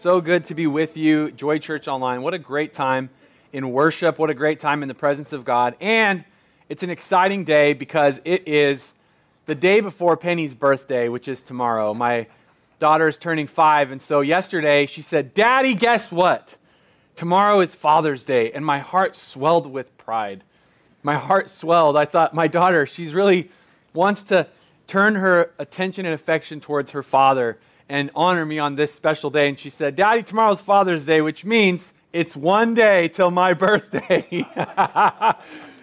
So good to be with you, Joy Church Online. What a great time in worship. What a great time in the presence of God. And it's an exciting day because it is the day before Penny's birthday, which is tomorrow. My daughter is turning five. And so yesterday she said, Daddy, guess what? Tomorrow is Father's Day. And my heart swelled with pride. My heart swelled. I thought, my daughter, she's really wants to turn her attention and affection towards her father and honor me on this special day. And she said, Daddy, tomorrow's Father's Day, which means it's one day till my birthday.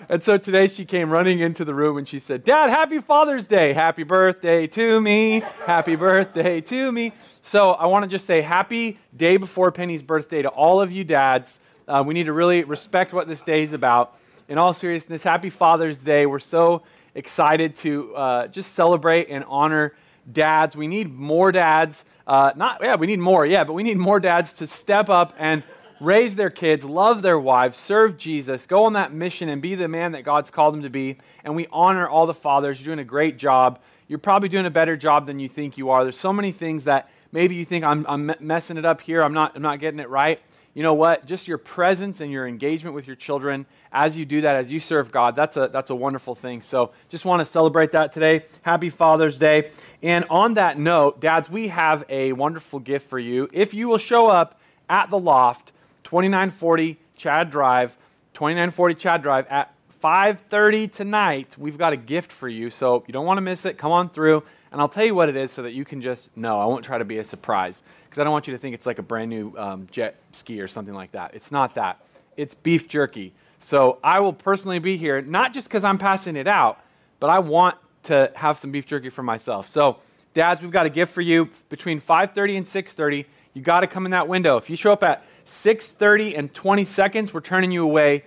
and so today she came running into the room and she said, Dad, happy Father's Day. Happy birthday to me. Happy birthday to me. So I want to just say happy day before Penny's birthday to all of you dads. Uh, we need to really respect what this day is about. In all seriousness, happy Father's Day. We're so excited to uh, just celebrate and honor dads. We need more dads. Uh, not, yeah, we need more, yeah, but we need more dads to step up and raise their kids, love their wives, serve Jesus, go on that mission and be the man that God's called them to be. And we honor all the fathers. You're doing a great job. You're probably doing a better job than you think you are. There's so many things that maybe you think I'm, I'm messing it up here, I'm not, I'm not getting it right you know what? Just your presence and your engagement with your children as you do that, as you serve God, that's a, that's a wonderful thing. So just want to celebrate that today. Happy Father's Day. And on that note, dads, we have a wonderful gift for you. If you will show up at the loft, 2940 Chad Drive, 2940 Chad Drive at 5:30 tonight, we've got a gift for you. So you don't want to miss it. Come on through, and I'll tell you what it is so that you can just know. I won't try to be a surprise because I don't want you to think it's like a brand new um, jet ski or something like that. It's not that. It's beef jerky. So I will personally be here, not just because I'm passing it out, but I want to have some beef jerky for myself. So, dads, we've got a gift for you between 5:30 and 6:30. You got to come in that window. If you show up at 6:30 and 20 seconds, we're turning you away.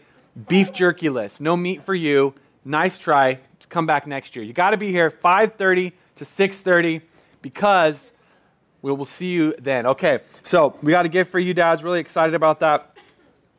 Beef jerky list. No meat for you. Nice try. Come back next year. You got to be here 5:30 to 6:30 because we will see you then. Okay, so we got a gift for you, dads. Really excited about that.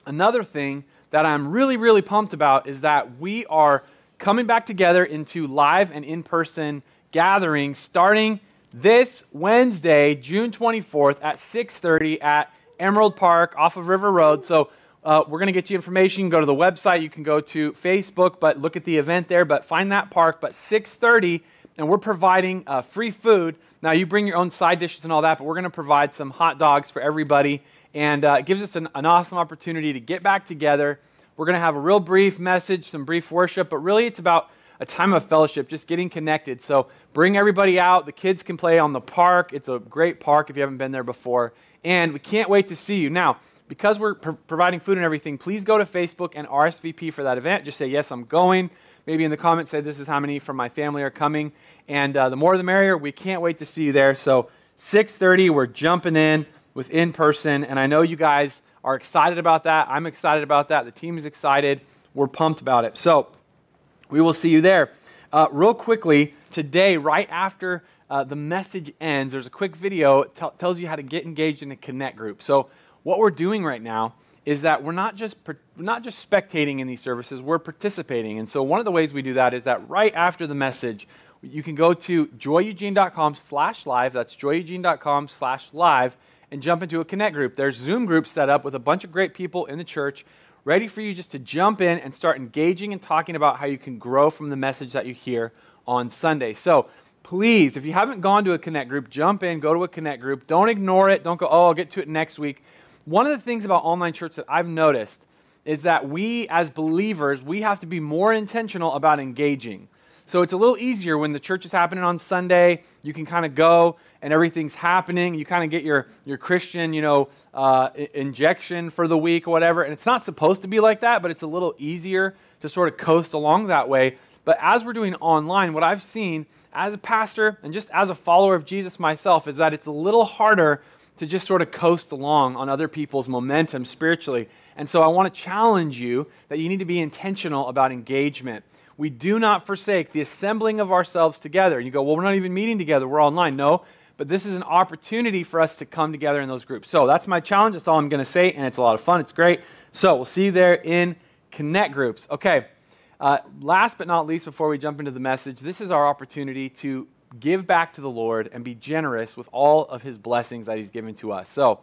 Another thing that I'm really, really pumped about is that we are coming back together into live and in person gatherings starting this Wednesday, June 24th at 6:30 at Emerald Park off of River Road. So uh, we're going to get you information. You go to the website. You can go to Facebook, but look at the event there. But find that park. But 6:30, and we're providing uh, free food now, you bring your own side dishes and all that, but we're going to provide some hot dogs for everybody. And uh, it gives us an, an awesome opportunity to get back together. We're going to have a real brief message, some brief worship, but really it's about a time of fellowship, just getting connected. So bring everybody out. The kids can play on the park. It's a great park if you haven't been there before. And we can't wait to see you. Now, because we're pr- providing food and everything, please go to Facebook and RSVP for that event. Just say, Yes, I'm going maybe in the comments say this is how many from my family are coming. And uh, the more the merrier. We can't wait to see you there. So 6:30, we're jumping in with in person, and I know you guys are excited about that. I'm excited about that. The team is excited. We're pumped about it. So we will see you there. Uh, real quickly, today, right after uh, the message ends, there's a quick video t- tells you how to get engaged in a connect group. So what we're doing right now is that we're not just not just spectating in these services, we're participating. And so one of the ways we do that is that right after the message, you can go to joyeugene.com slash live, that's joyeugene.com slash live, and jump into a connect group. There's Zoom groups set up with a bunch of great people in the church ready for you just to jump in and start engaging and talking about how you can grow from the message that you hear on Sunday. So please, if you haven't gone to a connect group, jump in, go to a connect group. Don't ignore it. Don't go, oh, I'll get to it next week one of the things about online church that I've noticed is that we as believers, we have to be more intentional about engaging. So it's a little easier when the church is happening on Sunday. You can kind of go and everything's happening. You kind of get your, your Christian, you know, uh, injection for the week or whatever. And it's not supposed to be like that, but it's a little easier to sort of coast along that way. But as we're doing online, what I've seen as a pastor and just as a follower of Jesus myself is that it's a little harder to just sort of coast along on other people's momentum spiritually. And so I want to challenge you that you need to be intentional about engagement. We do not forsake the assembling of ourselves together. And you go, well, we're not even meeting together, we're online. No, but this is an opportunity for us to come together in those groups. So that's my challenge. That's all I'm going to say, and it's a lot of fun. It's great. So we'll see you there in Connect groups. Okay. Uh, last but not least, before we jump into the message, this is our opportunity to give back to the Lord and be generous with all of his blessings that he's given to us. So,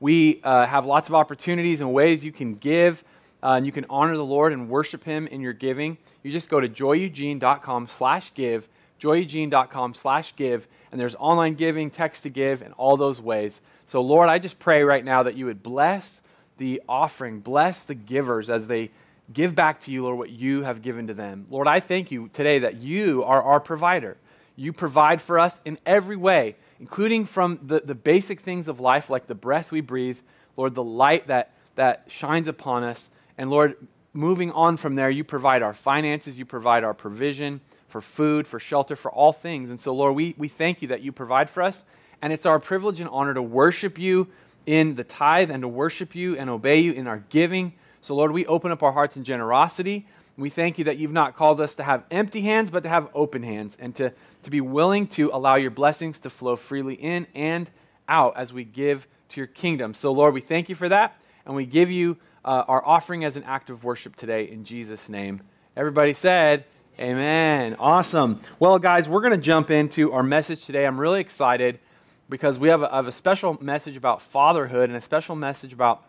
We uh, have lots of opportunities and ways you can give, uh, and you can honor the Lord and worship Him in your giving. You just go to joyeugene.com slash give, joyeugene.com slash give, and there's online giving, text to give, and all those ways. So, Lord, I just pray right now that you would bless the offering, bless the givers as they give back to you, Lord, what you have given to them. Lord, I thank you today that you are our provider. You provide for us in every way, including from the, the basic things of life, like the breath we breathe, Lord, the light that, that shines upon us. And Lord, moving on from there, you provide our finances, you provide our provision for food, for shelter, for all things. And so, Lord, we, we thank you that you provide for us. And it's our privilege and honor to worship you in the tithe and to worship you and obey you in our giving. So, Lord, we open up our hearts in generosity. We thank you that you've not called us to have empty hands, but to have open hands and to, to be willing to allow your blessings to flow freely in and out as we give to your kingdom. So, Lord, we thank you for that, and we give you uh, our offering as an act of worship today in Jesus' name. Everybody said, Amen. Awesome. Well, guys, we're going to jump into our message today. I'm really excited because we have a, have a special message about fatherhood and a special message about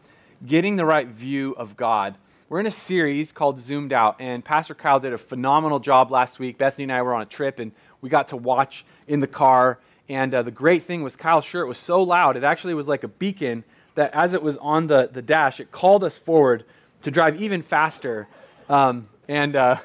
getting the right view of God. We're in a series called Zoomed Out, and Pastor Kyle did a phenomenal job last week. Bethany and I were on a trip, and we got to watch in the car. And uh, the great thing was Kyle's shirt was so loud, it actually was like a beacon that as it was on the, the dash, it called us forward to drive even faster. Um, and uh,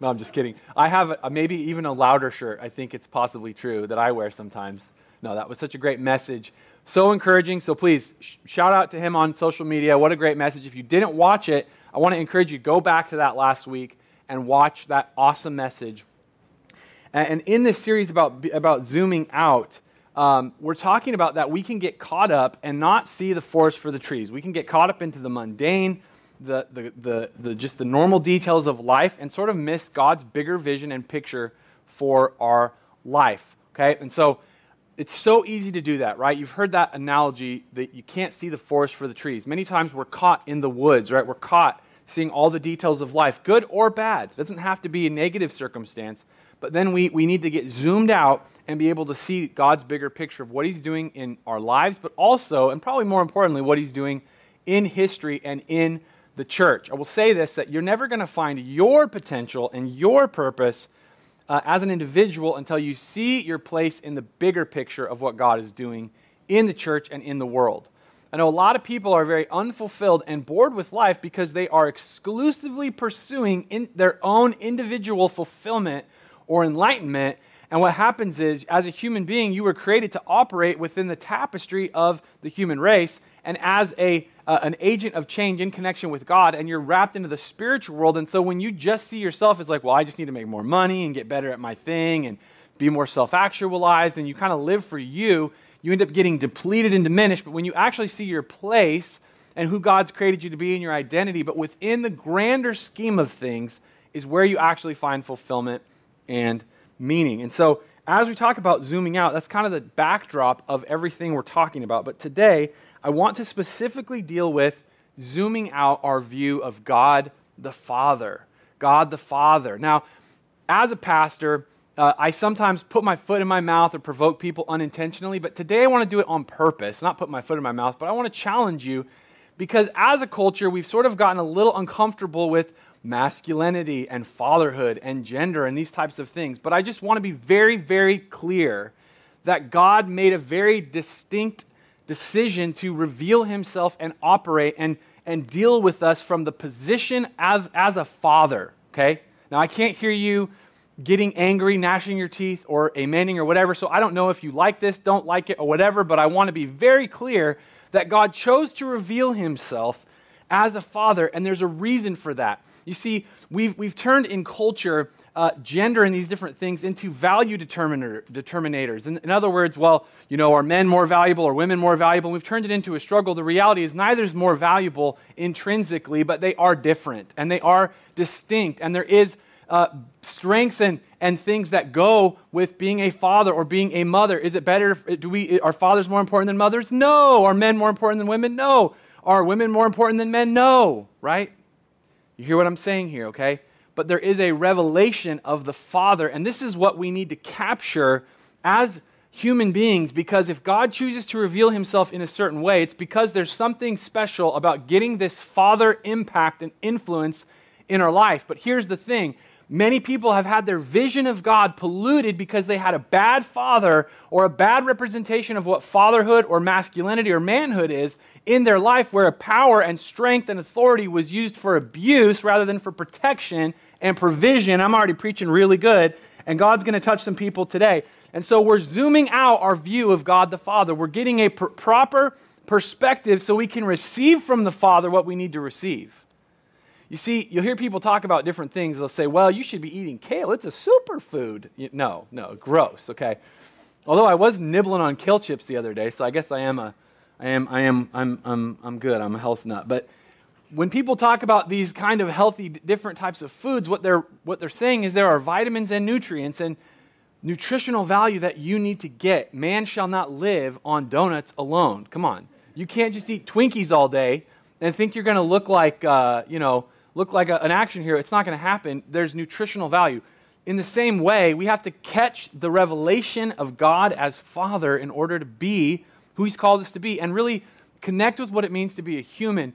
no, I'm just kidding. I have a, maybe even a louder shirt. I think it's possibly true that I wear sometimes. No, that was such a great message. So encouraging. So please sh- shout out to him on social media. What a great message. If you didn't watch it, I want to encourage you go back to that last week and watch that awesome message. And, and in this series about, about zooming out, um, we're talking about that we can get caught up and not see the forest for the trees. We can get caught up into the mundane, the, the, the, the, just the normal details of life, and sort of miss God's bigger vision and picture for our life. Okay? And so it's so easy to do that, right? You've heard that analogy that you can't see the forest for the trees. Many times we're caught in the woods, right? We're caught seeing all the details of life, good or bad. It doesn't have to be a negative circumstance, but then we, we need to get zoomed out and be able to see God's bigger picture of what He's doing in our lives, but also, and probably more importantly, what He's doing in history and in the church. I will say this that you're never going to find your potential and your purpose uh, as an individual until you see your place in the bigger picture of what God is doing in the church and in the world. I know a lot of people are very unfulfilled and bored with life because they are exclusively pursuing in their own individual fulfillment or enlightenment. And what happens is, as a human being, you were created to operate within the tapestry of the human race and as a, uh, an agent of change in connection with God, and you're wrapped into the spiritual world. And so when you just see yourself as like, well, I just need to make more money and get better at my thing and be more self actualized, and you kind of live for you, you end up getting depleted and diminished. But when you actually see your place and who God's created you to be in your identity, but within the grander scheme of things, is where you actually find fulfillment and meaning. And so, as we talk about zooming out, that's kind of the backdrop of everything we're talking about. But today, I want to specifically deal with zooming out our view of God the Father. God the Father. Now, as a pastor, uh, I sometimes put my foot in my mouth or provoke people unintentionally, but today I want to do it on purpose. Not put my foot in my mouth, but I want to challenge you because as a culture, we've sort of gotten a little uncomfortable with masculinity and fatherhood and gender and these types of things. But I just want to be very, very clear that God made a very distinct decision to reveal himself and operate and, and deal with us from the position as, as a father, okay? Now, I can't hear you getting angry, gnashing your teeth, or amening or whatever, so I don't know if you like this, don't like it, or whatever, but I want to be very clear that God chose to reveal himself as a father, and there's a reason for that. You see, we've, we've turned in culture uh, gender and these different things into value determiner, determinators. In, in other words, well, you know, are men more valuable or women more valuable? We've turned it into a struggle. The reality is neither is more valuable intrinsically, but they are different and they are distinct. And there is uh, strengths and, and things that go with being a father or being a mother. Is it better? Do we, are fathers more important than mothers? No. Are men more important than women? No. Are women more important than men? No. Right? You hear what I'm saying here, okay? But there is a revelation of the Father. And this is what we need to capture as human beings because if God chooses to reveal himself in a certain way, it's because there's something special about getting this father impact and influence in our life. But here's the thing many people have had their vision of God polluted because they had a bad father or a bad representation of what fatherhood or masculinity or manhood is in their life, where a power and strength and authority was used for abuse rather than for protection and provision. I'm already preaching really good, and God's going to touch some people today. And so we're zooming out our view of God the Father. We're getting a pr- proper perspective so we can receive from the Father what we need to receive. You see, you'll hear people talk about different things. They'll say, well, you should be eating kale. It's a superfood. No, no, gross, okay? Although I was nibbling on kale chips the other day, so I guess I am a, I am, I am, I'm, I'm, I'm good. I'm a health nut. But when people talk about these kind of healthy, different types of foods, what they're, what they're saying is there are vitamins and nutrients. And nutritional value that you need to get. Man shall not live on donuts alone. Come on. You can't just eat Twinkies all day and think you're going to look like, uh, you know, look like a, an action hero. It's not going to happen. There's nutritional value. In the same way, we have to catch the revelation of God as Father in order to be who He's called us to be and really connect with what it means to be a human.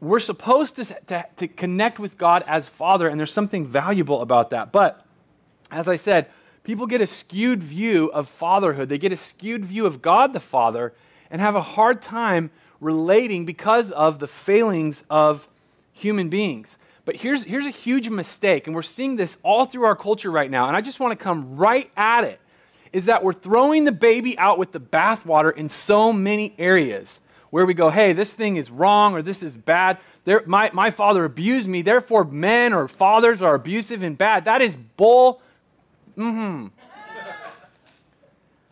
We're supposed to, to, to connect with God as Father, and there's something valuable about that. But as I said, people get a skewed view of fatherhood. They get a skewed view of God the Father and have a hard time relating because of the failings of human beings. But here's, here's a huge mistake, and we're seeing this all through our culture right now, and I just want to come right at it. Is that we're throwing the baby out with the bathwater in so many areas where we go, hey, this thing is wrong or this is bad. There, my, my father abused me, therefore men or fathers are abusive and bad. That is bull Mm-hmm.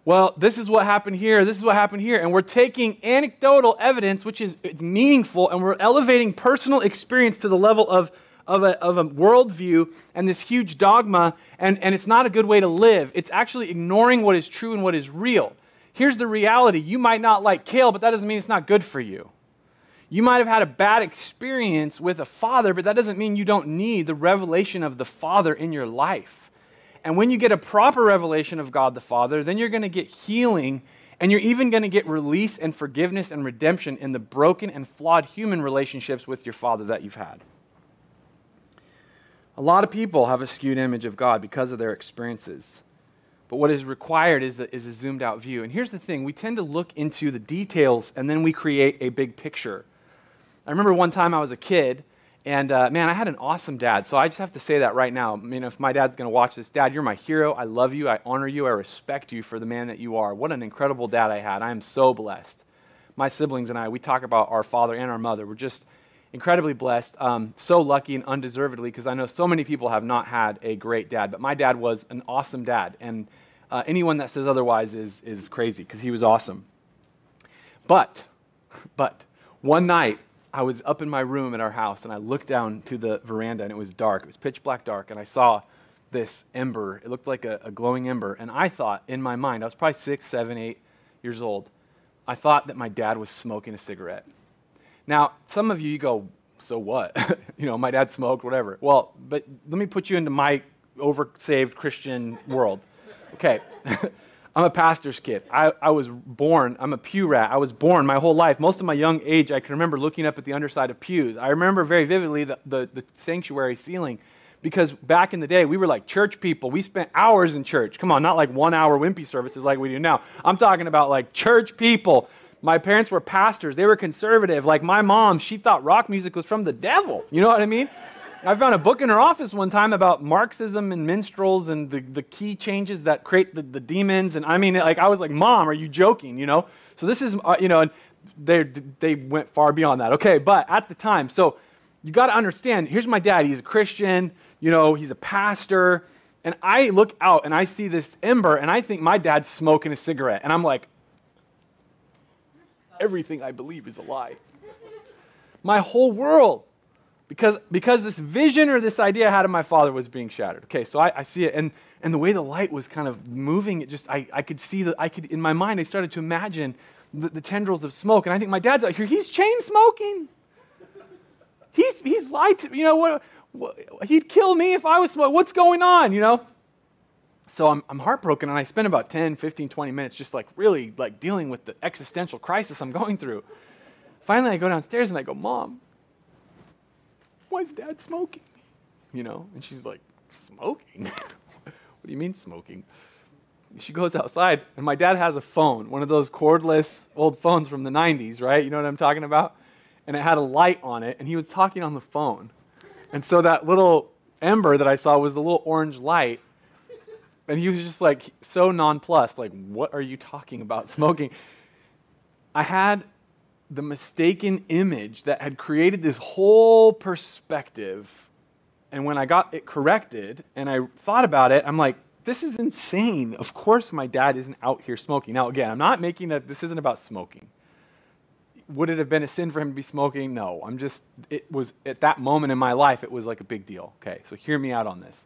Well, this is what happened here, this is what happened here. And we're taking anecdotal evidence, which is it's meaningful, and we're elevating personal experience to the level of, of, a, of a worldview and this huge dogma, and, and it's not a good way to live. It's actually ignoring what is true and what is real. Here's the reality you might not like kale, but that doesn't mean it's not good for you. You might have had a bad experience with a father, but that doesn't mean you don't need the revelation of the father in your life. And when you get a proper revelation of God the Father, then you're going to get healing and you're even going to get release and forgiveness and redemption in the broken and flawed human relationships with your Father that you've had. A lot of people have a skewed image of God because of their experiences. But what is required is a, is a zoomed out view. And here's the thing we tend to look into the details and then we create a big picture. I remember one time I was a kid and uh, man, I had an awesome dad. So I just have to say that right now. I mean, if my dad's going to watch this, Dad, you're my hero. I love you. I honor you. I respect you for the man that you are. What an incredible dad I had. I am so blessed. My siblings and I, we talk about our father and our mother. We're just incredibly blessed. Um, so lucky and undeservedly because I know so many people have not had a great dad. But my dad was an awesome dad. And uh, anyone that says otherwise is, is crazy because he was awesome. But, but, one night, I was up in my room at our house and I looked down to the veranda and it was dark. It was pitch black dark. And I saw this ember. It looked like a, a, glowing ember. And I thought in my mind, I was probably six, seven, eight years old, I thought that my dad was smoking a cigarette. Now, some of you, you go, so what? you know, my dad smoked, whatever. Well, but let me put you into my oversaved Christian world. Okay. I'm a pastor's kid. I, I was born, I'm a pew rat. I was born my whole life. Most of my young age, I can remember looking up at the underside of pews. I remember very vividly the, the, the sanctuary ceiling because back in the day, we were like church people. We spent hours in church. Come on, not like one hour wimpy services like we do now. I'm talking about like church people. My parents were pastors. They were conservative. Like my mom, she thought rock music was from the devil. You know what I mean? I found a book in her office one time about Marxism and minstrels and the, the key changes that create the, the demons. And I mean, like, I was like, Mom, are you joking? You know? So this is, uh, you know, and they, they went far beyond that. Okay, but at the time, so you got to understand here's my dad. He's a Christian, you know, he's a pastor. And I look out and I see this ember and I think my dad's smoking a cigarette. And I'm like, everything I believe is a lie. My whole world because, because this vision or this idea I had of my father was being shattered. Okay, so I, I see it, and, and the way the light was kind of moving, it just, I, I could see that, I could, in my mind, I started to imagine the, the tendrils of smoke, and I think my dad's out here, he's chain smoking. He's, he's lied to, you know, what, what, he'd kill me if I was smoking. What's going on, you know? So I'm, I'm heartbroken, and I spend about 10, 15, 20 minutes just like really like dealing with the existential crisis I'm going through. Finally, I go downstairs and I go, Mom, why is Dad smoking? You know, and she's like, Smoking? what do you mean smoking? She goes outside, and my dad has a phone, one of those cordless old phones from the 90s, right? You know what I'm talking about? And it had a light on it, and he was talking on the phone. And so that little ember that I saw was the little orange light. And he was just like so nonplussed, like, what are you talking about smoking? I had the mistaken image that had created this whole perspective. And when I got it corrected and I thought about it, I'm like, this is insane. Of course, my dad isn't out here smoking. Now, again, I'm not making that, this isn't about smoking. Would it have been a sin for him to be smoking? No. I'm just, it was, at that moment in my life, it was like a big deal. Okay, so hear me out on this.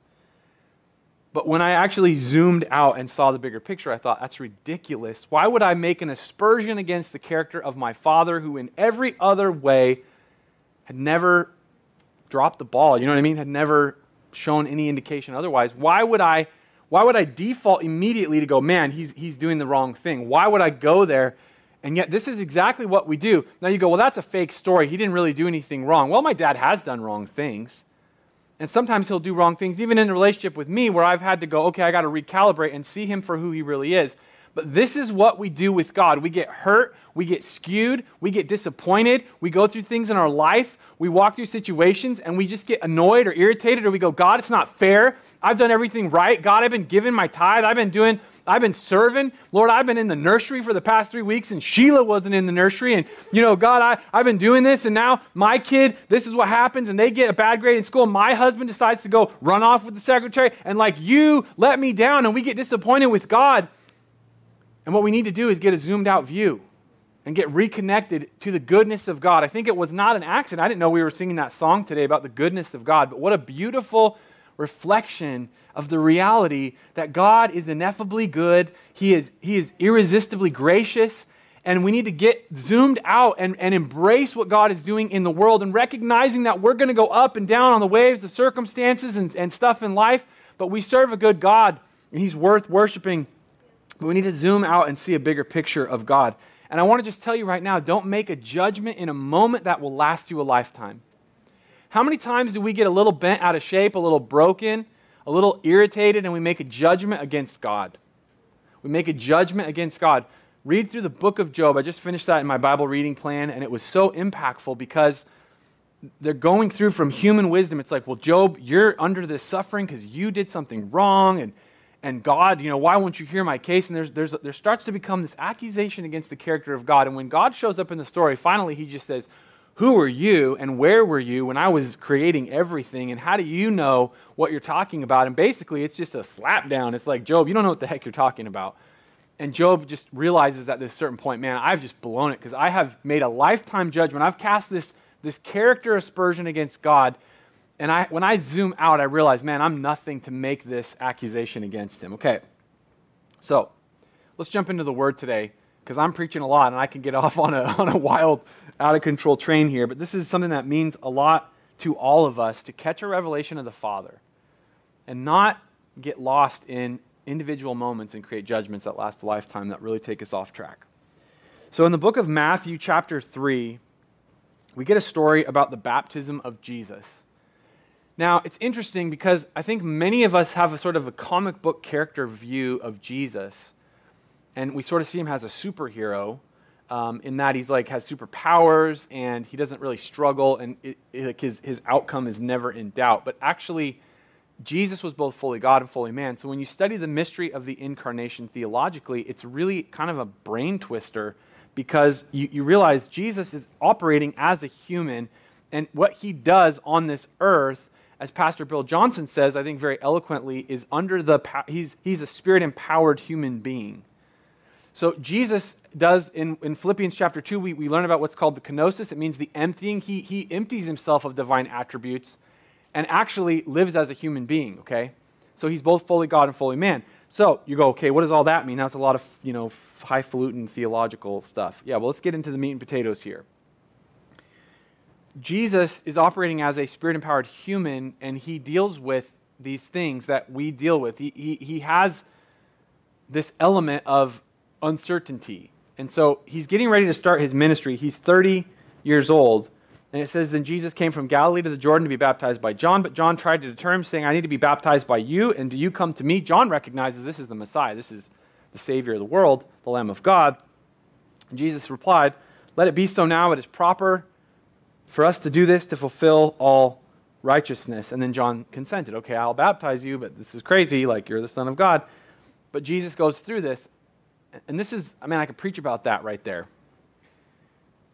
But when I actually zoomed out and saw the bigger picture, I thought, that's ridiculous. Why would I make an aspersion against the character of my father, who in every other way had never dropped the ball? You know what I mean? Had never shown any indication otherwise. Why would I, why would I default immediately to go, man, he's, he's doing the wrong thing? Why would I go there? And yet, this is exactly what we do. Now, you go, well, that's a fake story. He didn't really do anything wrong. Well, my dad has done wrong things. And sometimes he'll do wrong things, even in a relationship with me, where I've had to go, okay, I got to recalibrate and see him for who he really is. But this is what we do with God. We get hurt, we get skewed, we get disappointed, we go through things in our life, we walk through situations, and we just get annoyed or irritated, or we go, God, it's not fair. I've done everything right. God, I've been giving my tithe, I've been doing I've been serving. Lord, I've been in the nursery for the past three weeks, and Sheila wasn't in the nursery. And, you know, God, I, I've been doing this, and now my kid, this is what happens, and they get a bad grade in school. My husband decides to go run off with the secretary, and like you let me down, and we get disappointed with God. And what we need to do is get a zoomed out view and get reconnected to the goodness of God. I think it was not an accident. I didn't know we were singing that song today about the goodness of God, but what a beautiful reflection of the reality that God is ineffably good, He is, he is irresistibly gracious, and we need to get zoomed out and, and embrace what God is doing in the world and recognizing that we're going to go up and down on the waves of circumstances and, and stuff in life, but we serve a good God and He's worth worshiping. But we need to zoom out and see a bigger picture of God. And I want to just tell you right now don't make a judgment in a moment that will last you a lifetime. How many times do we get a little bent out of shape, a little broken, a little irritated and we make a judgment against God. We make a judgment against God. Read through the book of Job. I just finished that in my Bible reading plan, and it was so impactful because they're going through from human wisdom. It's like, well, Job, you're under this suffering because you did something wrong, and, and God, you know, why won't you hear my case? And there's, there's, there starts to become this accusation against the character of God. And when God shows up in the story, finally, he just says, who were you and where were you when I was creating everything? And how do you know what you're talking about? And basically, it's just a slap down. It's like, Job, you don't know what the heck you're talking about. And Job just realizes at this certain point, man, I've just blown it because I have made a lifetime judgment. I've cast this, this character aspersion against God. And I, when I zoom out, I realize, man, I'm nothing to make this accusation against him. Okay. So let's jump into the word today because I'm preaching a lot and I can get off on a, on a wild out of control train here, but this is something that means a lot to all of us to catch a revelation of the Father and not get lost in individual moments and create judgments that last a lifetime that really take us off track. So, in the book of Matthew, chapter 3, we get a story about the baptism of Jesus. Now, it's interesting because I think many of us have a sort of a comic book character view of Jesus, and we sort of see him as a superhero um, in that he's like has superpowers and he doesn't really struggle and it, it, like his, his outcome is never in doubt. But actually, Jesus was both fully God and fully man. So when you study the mystery of the incarnation theologically, it's really kind of a brain twister because you, you realize Jesus is operating as a human and what he does on this earth as Pastor Bill Johnson says, I think very eloquently, is under the he's he's a spirit empowered human being. So Jesus does in, in Philippians chapter 2, we, we learn about what's called the kenosis. It means the emptying. He, he empties himself of divine attributes and actually lives as a human being, okay? So he's both fully God and fully man. So you go, okay, what does all that mean? That's a lot of, you know, highfalutin theological stuff. Yeah, well, let's get into the meat and potatoes here. Jesus is operating as a spirit empowered human, and he deals with these things that we deal with. He, he, he has this element of uncertainty. And so he's getting ready to start his ministry. He's 30 years old. And it says, Then Jesus came from Galilee to the Jordan to be baptized by John, but John tried to deter him, saying, I need to be baptized by you, and do you come to me? John recognizes this is the Messiah. This is the Savior of the world, the Lamb of God. And Jesus replied, Let it be so now. It is proper for us to do this to fulfill all righteousness. And then John consented. Okay, I'll baptize you, but this is crazy. Like, you're the Son of God. But Jesus goes through this. And this is, I mean, I could preach about that right there.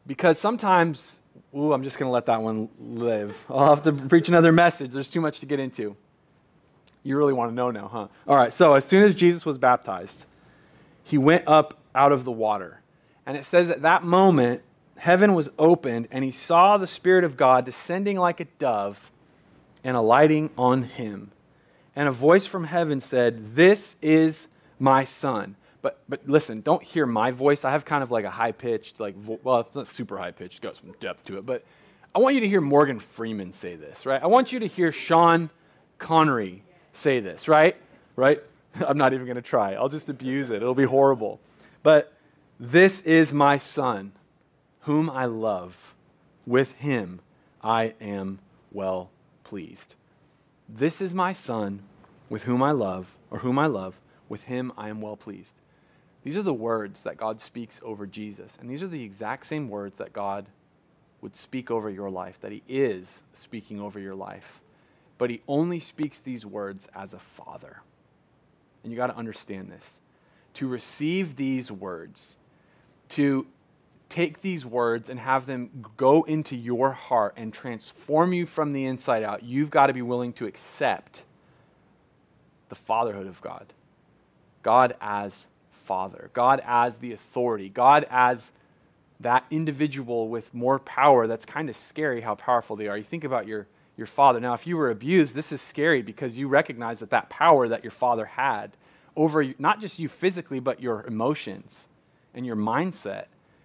Because sometimes Ooh, I'm just going to let that one live. I'll have to preach another message. There's too much to get into. You really want to know now, huh? All right, so as soon as Jesus was baptized, he went up out of the water. And it says at that moment, heaven was opened, and he saw the Spirit of God descending like a dove and alighting on him. And a voice from heaven said, This is my Son but but listen, don't hear my voice. I have kind of like a high pitched, like well, it's not super high pitched. Got some depth to it, but I want you to hear Morgan Freeman say this, right? I want you to hear Sean Connery say this, right? Right? I'm not even going to try. I'll just abuse it. It'll be horrible. But this is my son, whom I love. With him I am well pleased. This is my son, with whom I love, or whom I love. With him I am well pleased. These are the words that God speaks over Jesus. And these are the exact same words that God would speak over your life, that He is speaking over your life. But He only speaks these words as a father. And you got to understand this. To receive these words, to take these words and have them go into your heart and transform you from the inside out, you've got to be willing to accept the fatherhood of God. God as Father, God as the authority, God as that individual with more power. That's kind of scary how powerful they are. You think about your, your father. Now, if you were abused, this is scary because you recognize that that power that your father had over not just you physically, but your emotions and your mindset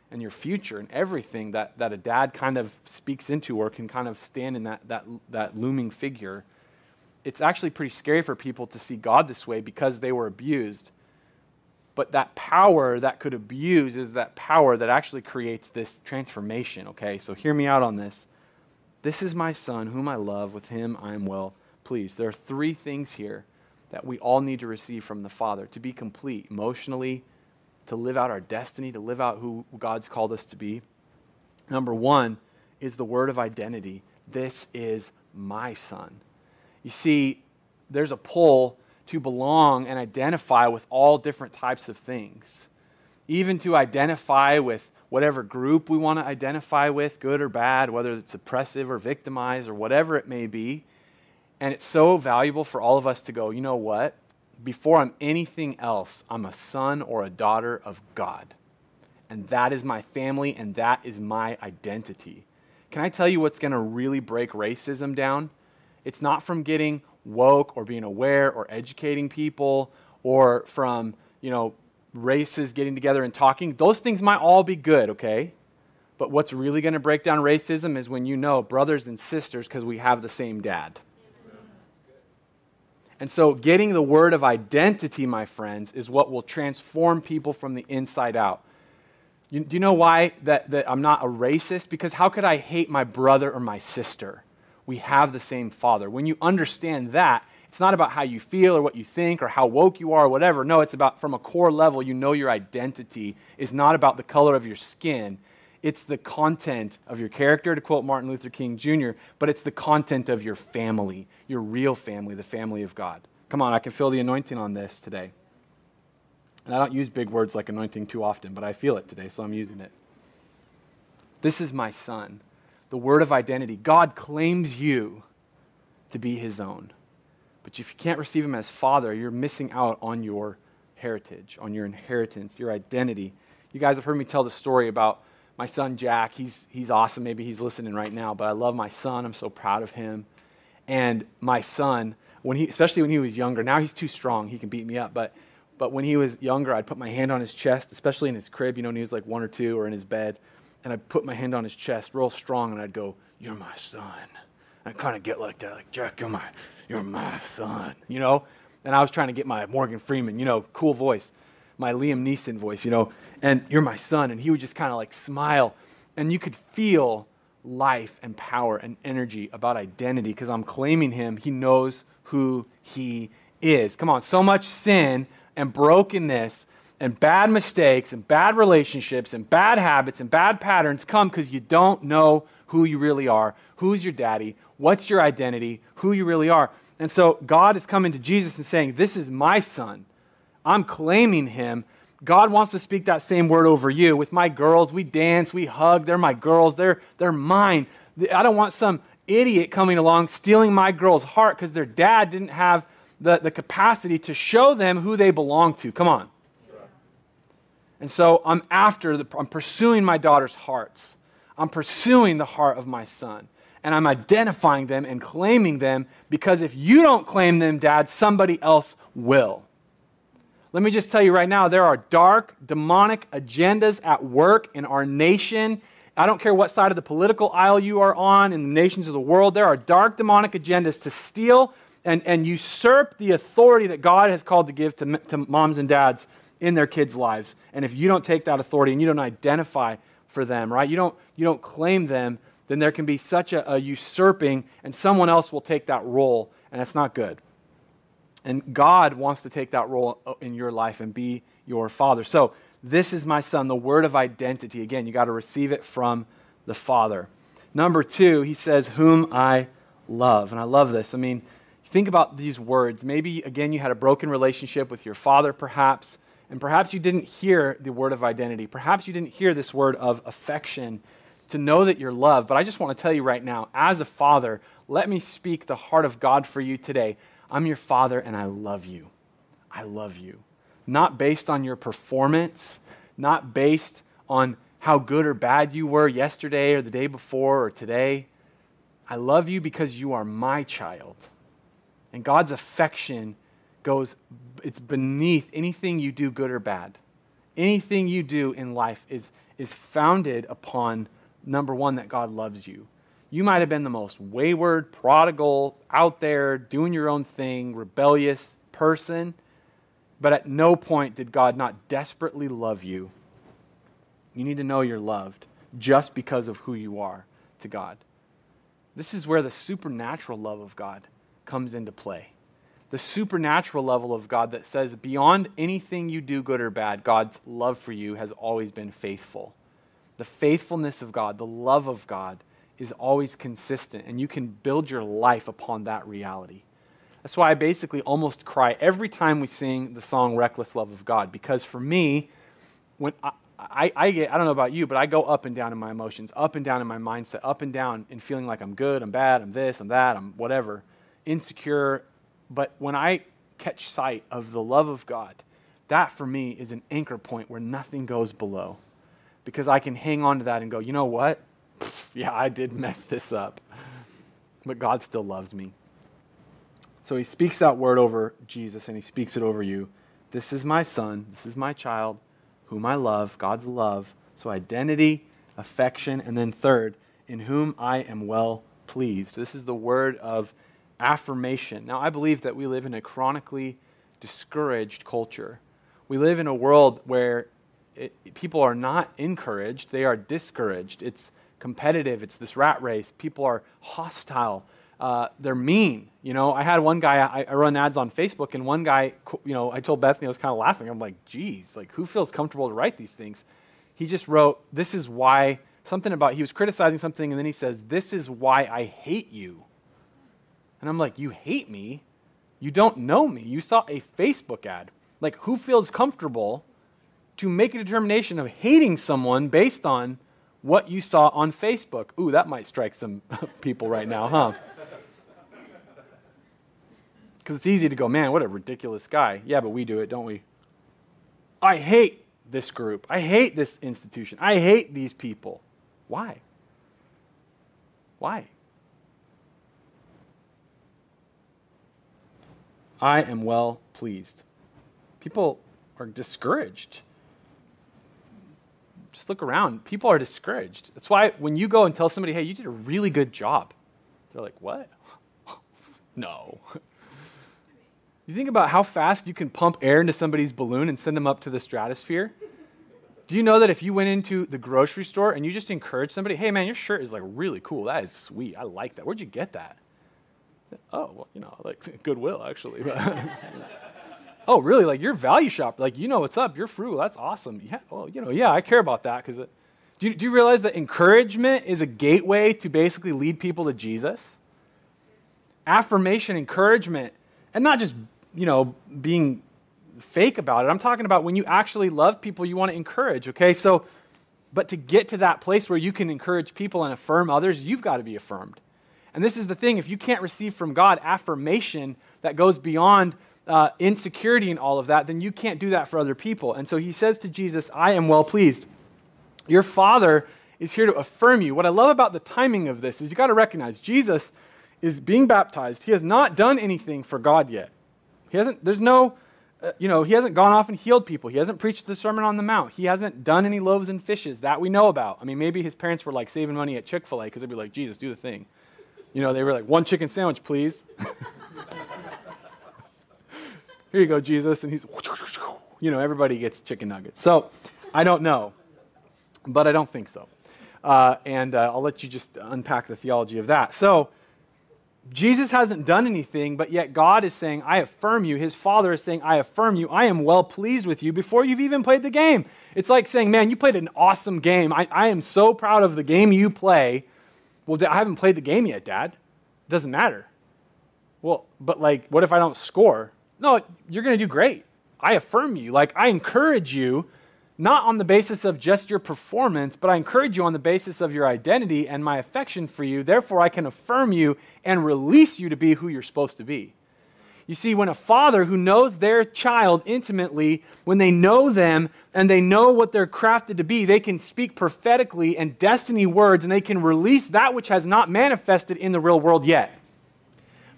and your future and everything that, that a dad kind of speaks into or can kind of stand in that, that, that looming figure. It's actually pretty scary for people to see God this way because they were abused but that power that could abuse is that power that actually creates this transformation, okay? So hear me out on this. This is my son, whom I love. With him I am well pleased. There are three things here that we all need to receive from the Father to be complete emotionally, to live out our destiny, to live out who God's called us to be. Number one is the word of identity. This is my son. You see, there's a pull to belong and identify with all different types of things, even to identify with whatever group we want to identify with, good or bad, whether it's oppressive or victimized or whatever it may be. And it's so valuable for all of us to go, you know what? Before I'm anything else, I'm a son or a daughter of God. And that is my family, and that is my identity. Can I tell you what's going to really break racism down? It's not from getting woke or being aware or educating people or from, you know, races getting together and talking. Those things might all be good, okay? But what's really going to break down racism is when you know brothers and sisters because we have the same dad. And so, getting the word of identity, my friends, is what will transform people from the inside out. You, do you know why that, that I'm not a racist? Because how could I hate my brother or my sister? We have the same Father. When you understand that, it's not about how you feel or what you think or how woke you are or whatever. No, it's about from a core level, you know your identity is not about the color of your skin. It's the content of your character, to quote Martin Luther King Jr., but it's the content of your family, your real family, the family of God. Come on, I can feel the anointing on this today. And I don't use big words like anointing too often, but I feel it today, so I'm using it. This is my son the word of identity. God claims you to be his own. But if you can't receive him as father, you're missing out on your heritage, on your inheritance, your identity. You guys have heard me tell the story about my son Jack. He's, he's awesome. Maybe he's listening right now, but I love my son. I'm so proud of him. And my son, when he, especially when he was younger, now he's too strong. He can beat me up. But, but when he was younger, I'd put my hand on his chest, especially in his crib, you know, when he was like one or two or in his bed and I'd put my hand on his chest real strong and I'd go, You're my son. I kind of get like that, like, Jack, you're my, you're my son, you know? And I was trying to get my Morgan Freeman, you know, cool voice, my Liam Neeson voice, you know, and you're my son. And he would just kind of like smile. And you could feel life and power and energy about identity because I'm claiming him. He knows who he is. Come on, so much sin and brokenness and bad mistakes and bad relationships and bad habits and bad patterns come because you don't know who you really are, who's your daddy, what's your identity, who you really are. And so God is coming to Jesus and saying, This is my son. I'm claiming him. God wants to speak that same word over you. With my girls, we dance, we hug. They're my girls, they're, they're mine. I don't want some idiot coming along stealing my girl's heart because their dad didn't have the, the capacity to show them who they belong to. Come on. And so I'm after, the, I'm pursuing my daughter's hearts. I'm pursuing the heart of my son and I'm identifying them and claiming them because if you don't claim them, Dad, somebody else will. Let me just tell you right now there are dark, demonic agendas at work in our nation. I don't care what side of the political aisle you are on in the nations of the world, there are dark, demonic agendas to steal and, and usurp the authority that God has called to give to, to moms and dads in their kids' lives. And if you don't take that authority and you don't identify for them, right, you don't, you don't claim them, then there can be such a, a usurping, and someone else will take that role, and that's not good. And God wants to take that role uh, in your life and be your father. So, this is my son, the word of identity. Again, you got to receive it from the Father. Number two, he says, Whom I love. And I love this. I mean, think about these words. Maybe, again, you had a broken relationship with your father, perhaps, and perhaps you didn't hear the word of identity. Perhaps you didn't hear this word of affection to know that you're loved. But I just want to tell you right now, as a father, let me speak the heart of God for you today. I'm your father and I love you. I love you. Not based on your performance, not based on how good or bad you were yesterday or the day before or today. I love you because you are my child. And God's affection goes, it's beneath anything you do, good or bad. Anything you do in life is, is founded upon number one, that God loves you. You might have been the most wayward, prodigal, out there, doing your own thing, rebellious person, but at no point did God not desperately love you. You need to know you're loved just because of who you are to God. This is where the supernatural love of God comes into play. The supernatural level of God that says, beyond anything you do, good or bad, God's love for you has always been faithful the faithfulness of God, the love of God is always consistent, and you can build your life upon that reality. That's why I basically almost cry every time we sing the song Reckless Love of God, because for me, when I, I, I, get, I don't know about you, but I go up and down in my emotions, up and down in my mindset, up and down in feeling like I'm good, I'm bad, I'm this, I'm that, I'm whatever, insecure. But when I catch sight of the love of God, that for me is an anchor point where nothing goes below because I can hang on to that and go, you know what? yeah, I did mess this up. But God still loves me. So he speaks that word over Jesus and he speaks it over you. This is my son, this is my child, whom I love, God's love. So identity, affection, and then third, in whom I am well pleased. This is the word of affirmation. Now, I believe that we live in a chronically discouraged culture. We live in a world where it, people are not encouraged, they are discouraged. It's competitive, it's this rat race. People are hostile. Uh, they're mean. You know, I had one guy, I, I, run ads on Facebook, and one guy, you know, I told Bethany, I was kind of laughing. I'm like, geez, like, who feels comfortable to write these things? He just wrote, This is why, something about, he was criticizing something, and then he says, This is why I hate you. And I'm like, You hate me? You don't know me. You saw a Facebook ad. Like, who feels comfortable to make a determination of hating someone based on what you saw on Facebook. Ooh, that might strike some people right now, huh? Because it's easy to go, man, what a ridiculous guy. Yeah, but we do it, don't we? I hate this group. I hate this institution. I hate these people. Why? Why? I am well pleased. People are discouraged just look around. People are discouraged. That's why when you go and tell somebody, hey, you did a really good job, They're like, what? no. You think about how fast you can pump air into somebody's balloon and send them up to the stratosphere? Do you know that if you went into the grocery store and you just encouraged somebody, hey man, your shirt is like really cool. That is sweet. I like that. Where'd you get that? Oh, well, you know, like Goodwill actually. oh, really? Like your value shop? Like you know what's up? You're frugal. That's awesome. Yeah. Well, you know, yeah, I care about that because. Do you, do you realize that encouragement is a gateway to basically lead people to Jesus? Affirmation, encouragement, and not just you know, being fake about it. I'm talking about when you actually love people you want to encourage, okay? So, but to get to that place where you can encourage people and affirm others, you've got to be affirmed. And this is the thing if you can't receive from God affirmation that goes beyond uh, insecurity and all of that, then you can't do that for other people. And so he says to Jesus, I am well pleased. Your Father is here to affirm you. What I love about the timing of this is you got to recognize Jesus is being baptized. He has not done anything for God yet. He hasn't, there's no, uh, you know, he hasn't gone off and healed people. He hasn't preached the Sermon on the Mount. He hasn't done any loaves and fishes that we know about. I mean, maybe his parents were like saving money at Chick fil A because they'd be like, Jesus, do the thing. You know, they were like, one chicken sandwich, please. Here you go, Jesus. And he's, you know, everybody gets chicken nuggets. So I don't know, but I don't think so. Uh, and uh, I'll let you just unpack the theology of that. So, Jesus hasn't done anything, but yet God is saying, I affirm you. His Father is saying, I affirm you. I am well pleased with you before you've even played the game. It's like saying, Man, you played an awesome game. I, I am so proud of the game you play. Well, I haven't played the game yet, Dad. It doesn't matter. Well, but like, what if I don't score? No, you're going to do great. I affirm you. Like, I encourage you not on the basis of just your performance, but I encourage you on the basis of your identity and my affection for you. Therefore, I can affirm you and release you to be who you're supposed to be. You see, when a father who knows their child intimately, when they know them and they know what they're crafted to be, they can speak prophetically and destiny words and they can release that which has not manifested in the real world yet.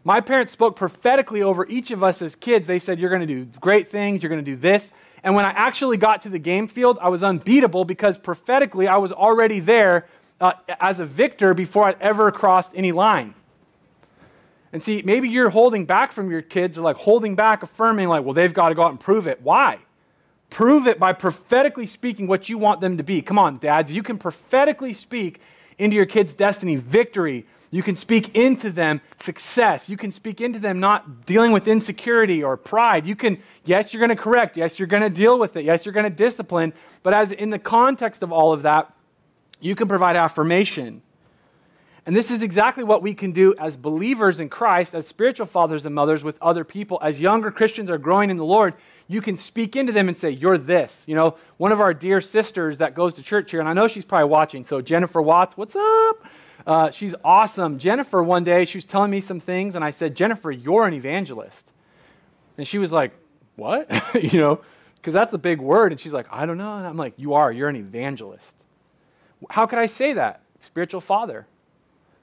My parents spoke prophetically over each of us as kids. They said, You're going to do great things, you're going to do this. And when I actually got to the game field, I was unbeatable because prophetically I was already there uh, as a victor before I'd ever crossed any line. And see, maybe you're holding back from your kids or like holding back, affirming, like, well, they've got to go out and prove it. Why? Prove it by prophetically speaking what you want them to be. Come on, dads. You can prophetically speak into your kids' destiny victory, you can speak into them success. You can speak into them not dealing with insecurity or pride. You can, yes, you're going to correct. Yes, you're going to deal with it. Yes, you're going to discipline. But as in the context of all of that, you can provide affirmation. And this is exactly what we can do as believers in Christ, as spiritual fathers and mothers with other people. As younger Christians are growing in the Lord, you can speak into them and say, You're this. You know, one of our dear sisters that goes to church here, and I know she's probably watching, so Jennifer Watts, what's up? Uh, she's awesome. Jennifer, one day, she was telling me some things, and I said, Jennifer, you're an evangelist. And she was like, What? you know, because that's a big word. And she's like, I don't know. And I'm like, You are. You're an evangelist. How could I say that? Spiritual father.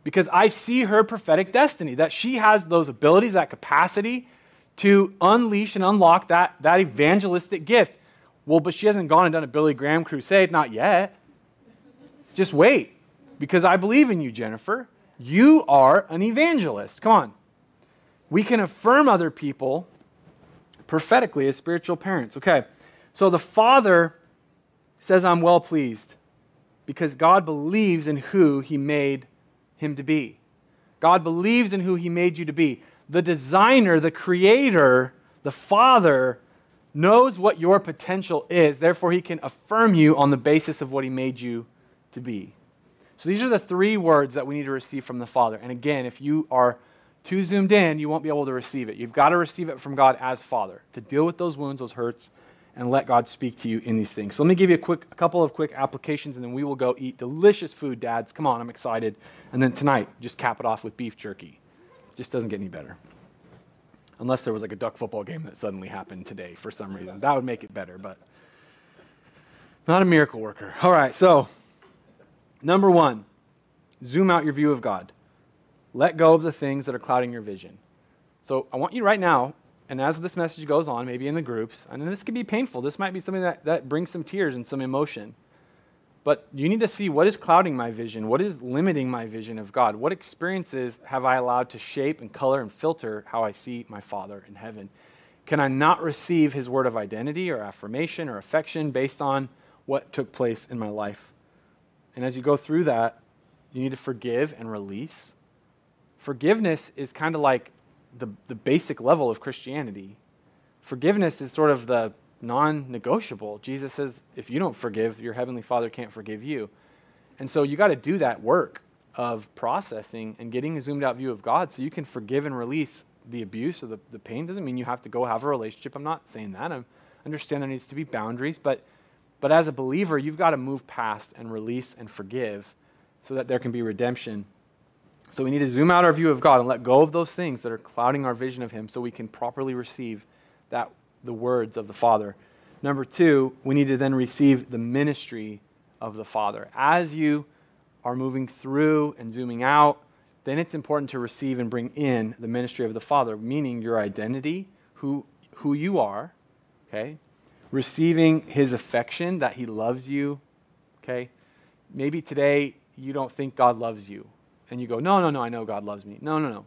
Because I see her prophetic destiny, that she has those abilities, that capacity to unleash and unlock that, that evangelistic gift. Well, but she hasn't gone and done a Billy Graham crusade, not yet. Just wait because I believe in you, Jennifer. You are an evangelist. Come on. We can affirm other people prophetically as spiritual parents. Okay, so the Father says, I'm well pleased because God believes in who He made him to be. God believes in who He made you to be. The designer, the creator, the Father knows what your potential is. Therefore, He can affirm you on the basis of what He made you to be. So these are the three words that we need to receive from the Father. And again, if you are too zoomed in, you won't be able to receive it. You've got to receive it from God as Father to deal with those wounds, those hurts, and let God speak to you in these things. So let me give you a quick a couple of quick applications and then we will go eat delicious food, dads. Come on, I'm excited. And then tonight, just cap it off with beef jerky. Just doesn't get any better. Unless there was like a duck football game that suddenly happened today for some reason. That would make it better, but not a miracle worker. All right, so Number one, zoom out your view of God. Let go of the things that are clouding your vision. So I want you right now, and as this message goes on, maybe in the groups, and this could be painful, this might be something that, that brings some tears and some emotion. But you need to see what is clouding my vision, what is limiting my vision of God, what experiences have I allowed to shape and color and filter how I see my Father in heaven. Can I not receive his word of identity or affirmation or affection based on what took place in my life? And as you go through that, you need to forgive and release. Forgiveness is kind of like the, the basic level of Christianity. Forgiveness is sort of the non negotiable. Jesus says, if you don't forgive, your heavenly Father can't forgive you. And so you got to do that work of processing and getting a zoomed out view of God so you can forgive and release the abuse or the, the pain. Doesn't mean you have to go have a relationship. I'm not saying that. I understand there needs to be boundaries, but, but as a believer, you've got to move past and release and forgive so that there can be redemption. So we need to zoom out our view of God and let go of those things that are clouding our vision of Him so we can properly receive that the words of the Father. Number two, we need to then receive the ministry of the Father. As you are moving through and zooming out, then it's important to receive and bring in the ministry of the Father, meaning your identity, who, who you are, okay? Receiving his affection, that he loves you, okay? Maybe today you don't think God loves you, and you go, no, no, no, I know God loves me. No, no, no.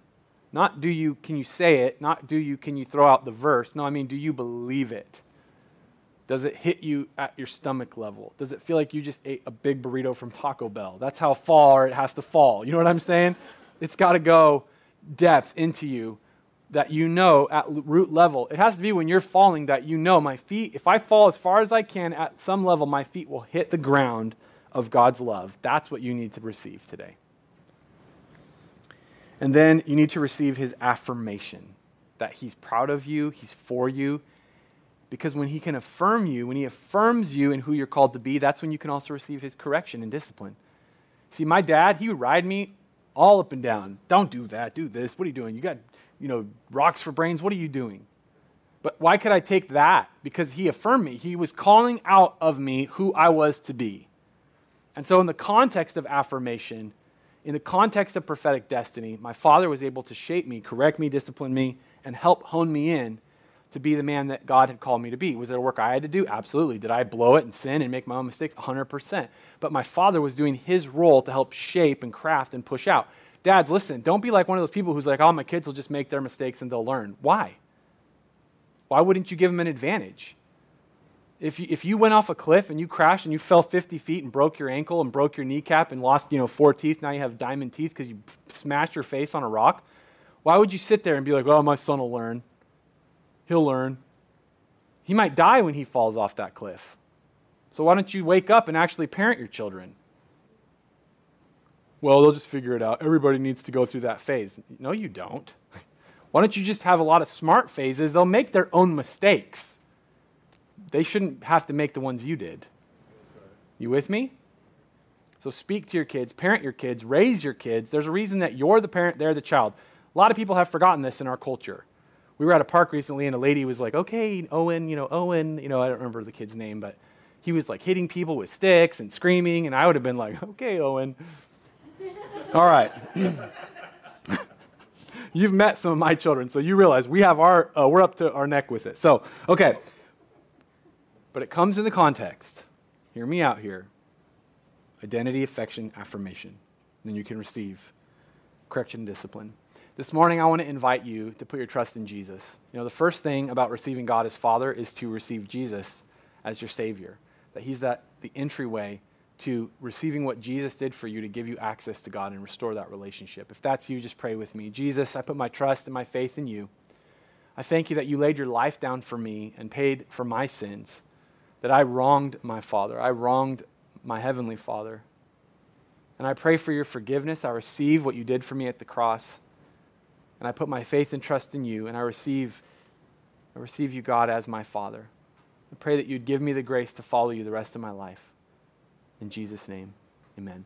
Not do you, can you say it? Not do you, can you throw out the verse? No, I mean, do you believe it? Does it hit you at your stomach level? Does it feel like you just ate a big burrito from Taco Bell? That's how far it has to fall. You know what I'm saying? It's got to go depth into you that you know at root level. It has to be when you're falling that you know my feet, if I fall as far as I can at some level, my feet will hit the ground of God's love. That's what you need to receive today. And then you need to receive his affirmation that he's proud of you, he's for you. Because when he can affirm you, when he affirms you in who you're called to be, that's when you can also receive his correction and discipline. See, my dad, he would ride me all up and down. Don't do that, do this. What are you doing? You got, you know, rocks for brains. What are you doing? But why could I take that? Because he affirmed me. He was calling out of me who I was to be. And so, in the context of affirmation, in the context of prophetic destiny, my father was able to shape me, correct me, discipline me, and help hone me in to be the man that God had called me to be. Was there a work I had to do? Absolutely. Did I blow it and sin and make my own mistakes? 100%. But my father was doing his role to help shape and craft and push out. Dads, listen, don't be like one of those people who's like, oh, my kids will just make their mistakes and they'll learn. Why? Why wouldn't you give them an advantage? If you, if you went off a cliff and you crashed and you fell 50 feet and broke your ankle and broke your kneecap and lost you know four teeth now you have diamond teeth because you smashed your face on a rock why would you sit there and be like oh my son will learn. He'll learn. He might die when he falls off that cliff. So why don't you wake up and actually parent your children? Well they'll just figure it out. Everybody needs to go through that phase. No you don't. Why don't you just have a lot of smart phases? They'll make their own mistakes they shouldn't have to make the ones you did. You with me? So speak to your kids, parent your kids, raise your kids. There's a reason that you're the parent, they're the child. A lot of people have forgotten this in our culture. We were at a park recently and a lady was like, okay, Owen, you know, Owen, you know, I don't remember the kid's name, but he was like hitting people with sticks and screaming, and I would have been like, okay, Owen. All right. You've met some of my children, so you realize we have our, uh, we're up to our neck with it. So, okay. But it comes in the context. Hear me out here identity, affection, affirmation. And then you can receive correction and discipline. This morning, I want to invite you to put your trust in Jesus. You know, the first thing about receiving God as Father is to receive Jesus as your Savior. That He's that the entryway to receiving what Jesus did for you to give you access to God and restore that relationship. If that's you, just pray with me. Jesus, I put my trust and my faith in you. I thank you that you laid your life down for me and paid for my sins that I wronged my Father. I wronged my Heavenly Father. And I pray for your forgiveness. I receive what you did for me at the cross. And I put my faith and trust in you. And I receive, I receive you, God, as my Father. I pray that you'd give me the grace to follow you the rest of my life. In Jesus' name, amen.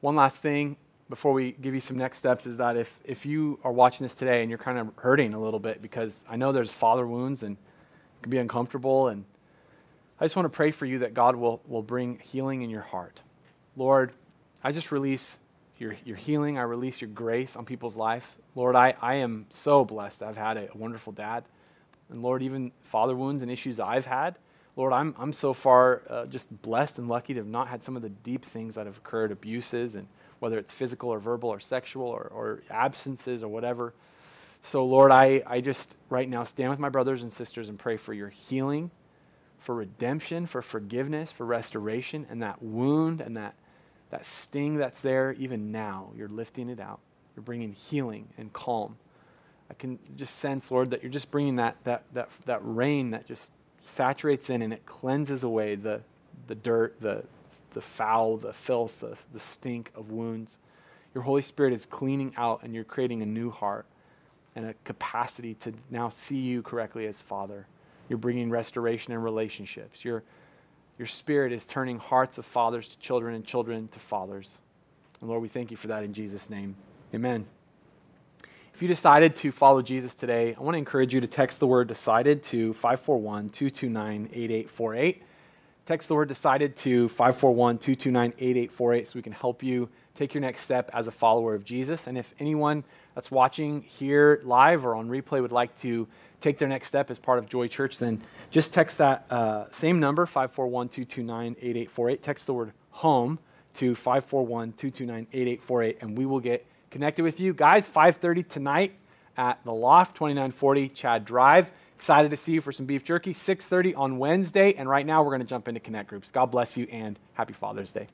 One last thing before we give you some next steps is that if, if you are watching this today and you're kind of hurting a little bit because I know there's father wounds and it can be uncomfortable. And I just want to pray for you that God will, will bring healing in your heart. Lord, I just release your, your healing. I release your grace on people's life. Lord, I, I am so blessed. I've had a, wonderful dad. And Lord, even father wounds and issues I've had, Lord, I'm, I'm so far uh, just blessed and lucky to have not had some of the deep things that have occurred abuses, and whether it's physical or verbal or sexual or, or absences or whatever. So, Lord, I, I just right now stand with my brothers and sisters and pray for your healing, for redemption, for forgiveness, for restoration, and that wound and that, that sting that's there, even now, you're lifting it out. You're bringing healing and calm. I can just sense, Lord, that you're just bringing that, that, that, that rain that just saturates in and it cleanses away the, the dirt, the, the foul, the filth, the, the stink of wounds. Your Holy Spirit is cleaning out and you're creating a new heart and a capacity to now see you correctly as Father. You're bringing restoration in relationships. Your, your Spirit is turning hearts of fathers to children and children to fathers. And Lord, we thank you for that in Jesus' name. Amen. If you decided to follow Jesus today, I want to encourage you to text the word decided to 541 229 8848. Text the word decided to 541 229 8848 so we can help you take your next step as a follower of Jesus. And if anyone that's watching here live or on replay would like to take their next step as part of Joy Church, then just text that uh, same number, 541 229 8848. Text the word home to 541 229 8848, and we will get connected with you. Guys, 5.30 tonight at the Loft, 2940 Chad Drive. Excited to see you for some beef jerky. 6.30 on Wednesday. And right now we're going to jump into Connect Groups. God bless you and happy Father's Day.